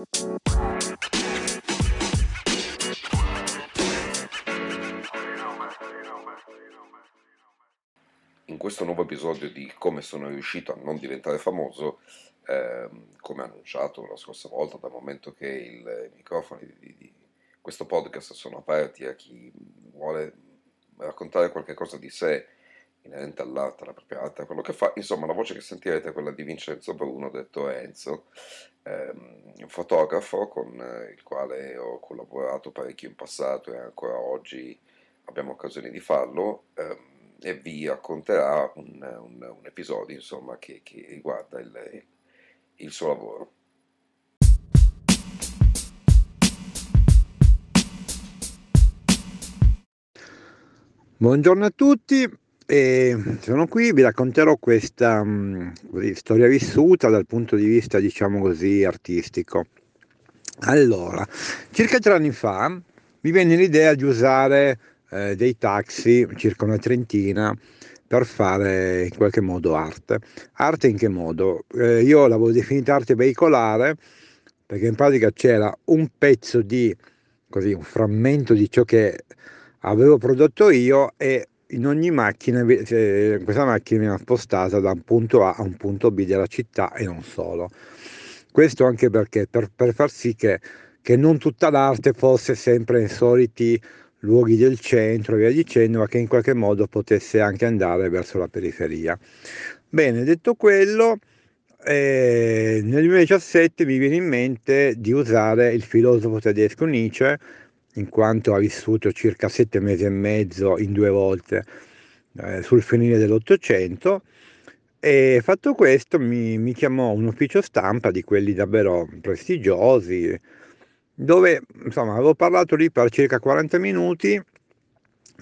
In questo nuovo episodio di Come sono riuscito a non diventare famoso, ehm, come annunciato la scorsa volta, dal momento che i microfoni di, di, questo podcast sono aperti a chi vuole raccontare qualcosa di sé inerente all'arte, alla propria arte, a quello che fa, insomma la voce che sentirete è quella di Vincenzo Bruno, detto Enzo, ehm, un fotografo con il quale ho collaborato parecchio in passato e ancora oggi abbiamo occasione di farlo. Ehm, e vi racconterà un, un, un episodio insomma, che, che riguarda il, il suo lavoro. Buongiorno a tutti, e sono qui, vi racconterò questa mm, così, storia vissuta dal punto di vista, diciamo così, artistico. Allora, circa tre anni fa mi venne l'idea di usare eh, dei taxi, circa una trentina, per fare in qualche modo arte. Arte in che modo? Eh, io l'avevo definita arte veicolare perché in pratica c'era un pezzo di, così, un frammento di ciò che avevo prodotto io e in ogni macchina, questa macchina viene spostata da un punto A a un punto B della città e non solo. Questo anche perché per, per far sì che, che non tutta l'arte fosse sempre nei soliti luoghi del centro e via dicendo, ma che in qualche modo potesse anche andare verso la periferia. Bene, detto quello, eh, nel 2017 mi viene in mente di usare il filosofo tedesco Nietzsche, in quanto ha vissuto circa sette mesi e mezzo in due volte eh, sul finire dell'Ottocento. E fatto questo mi, mi chiamò un ufficio stampa di quelli davvero prestigiosi, dove insomma avevo parlato lì per circa 40 minuti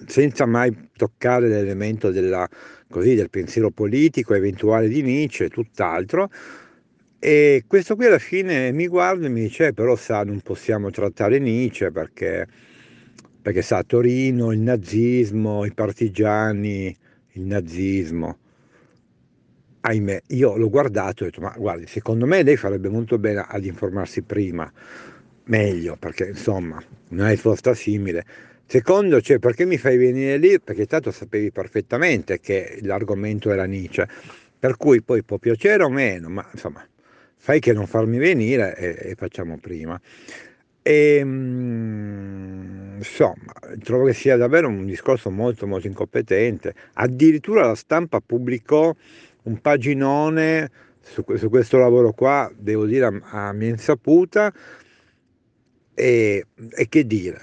senza mai toccare l'elemento della, così, del pensiero politico eventuale di Nietzsche e tutt'altro. E questo qui alla fine mi guarda e mi dice, eh, però sa, non possiamo trattare Nietzsche perché, perché sa, Torino, il nazismo, i partigiani, il nazismo. Ahimè, io l'ho guardato e ho detto, ma guardi, secondo me lei farebbe molto bene ad informarsi prima meglio, perché insomma è risposta simile. Secondo, cioè, perché mi fai venire lì? Perché tanto sapevi perfettamente che l'argomento era Nietzsche, per cui poi può piacere o meno, ma insomma, fai che non farmi venire e, e facciamo prima. E, ehm, insomma, trovo che sia davvero un discorso molto molto incompetente. Addirittura la stampa pubblicò un paginone su, su questo lavoro qua, devo dire a, a mia insaputa, e, e che dire,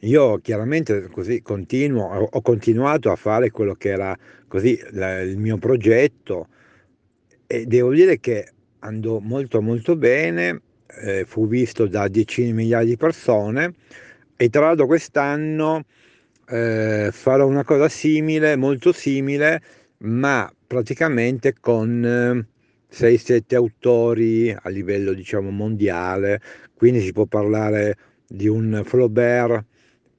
io chiaramente così continuo, ho continuato a fare quello che era così il mio progetto e devo dire che andò molto molto bene, eh, fu visto da decine di migliaia di persone e tra l'altro quest'anno eh, farò una cosa simile, molto simile, ma praticamente con 6-7 eh, autori a livello diciamo mondiale, quindi si può parlare di un Flaubert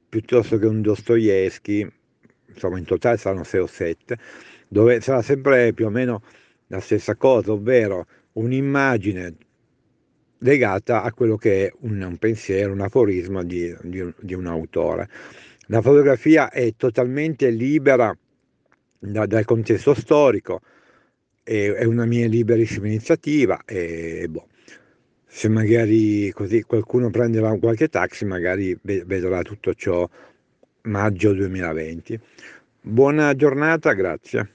piuttosto che un Dostoevsky, insomma in totale saranno 6 o 7, dove sarà sempre più o meno la stessa cosa, ovvero un'immagine legata a quello che è un, un pensiero, un aforisma di, di, un, di, un, autore. La fotografia è totalmente libera da, dal contesto storico, è, è, una mia liberissima iniziativa e boh se magari così qualcuno prende qualche taxi, magari vedrà tutto ciò maggio 2020. Buona giornata, grazie.